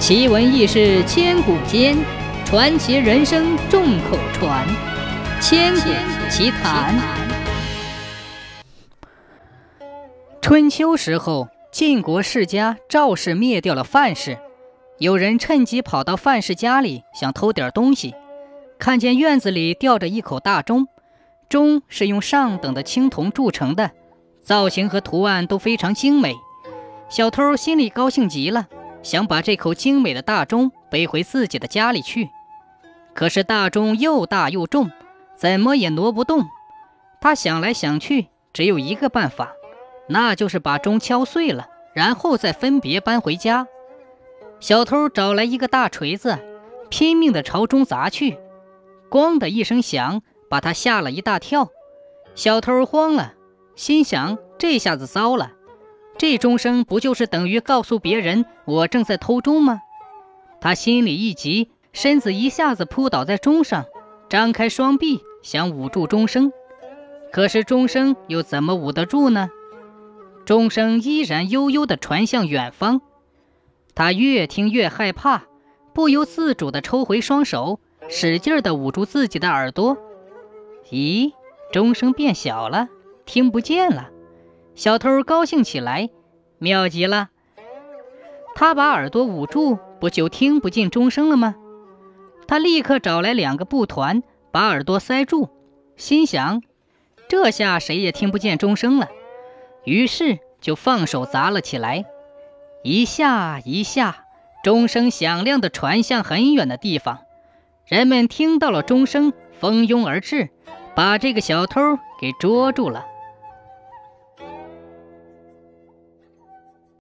奇闻异事千古间，传奇人生众口传。千古奇谈。春秋时候，晋国世家赵氏灭掉了范氏，有人趁机跑到范氏家里，想偷点东西，看见院子里吊着一口大钟，钟是用上等的青铜铸成的，造型和图案都非常精美。小偷心里高兴极了。想把这口精美的大钟背回自己的家里去，可是大钟又大又重，怎么也挪不动。他想来想去，只有一个办法，那就是把钟敲碎了，然后再分别搬回家。小偷找来一个大锤子，拼命地朝钟砸去，咣的一声响，把他吓了一大跳。小偷慌了，心想：这下子糟了。这钟声不就是等于告诉别人我正在偷钟吗？他心里一急，身子一下子扑倒在钟上，张开双臂想捂住钟声，可是钟声又怎么捂得住呢？钟声依然悠悠地传向远方，他越听越害怕，不由自主地抽回双手，使劲地捂住自己的耳朵。咦，钟声变小了，听不见了。小偷高兴起来，妙极了！他把耳朵捂住，不就听不见钟声了吗？他立刻找来两个布团，把耳朵塞住，心想：这下谁也听不见钟声了。于是就放手砸了起来，一下一下，钟声响亮地传向很远的地方。人们听到了钟声，蜂拥而至，把这个小偷给捉住了。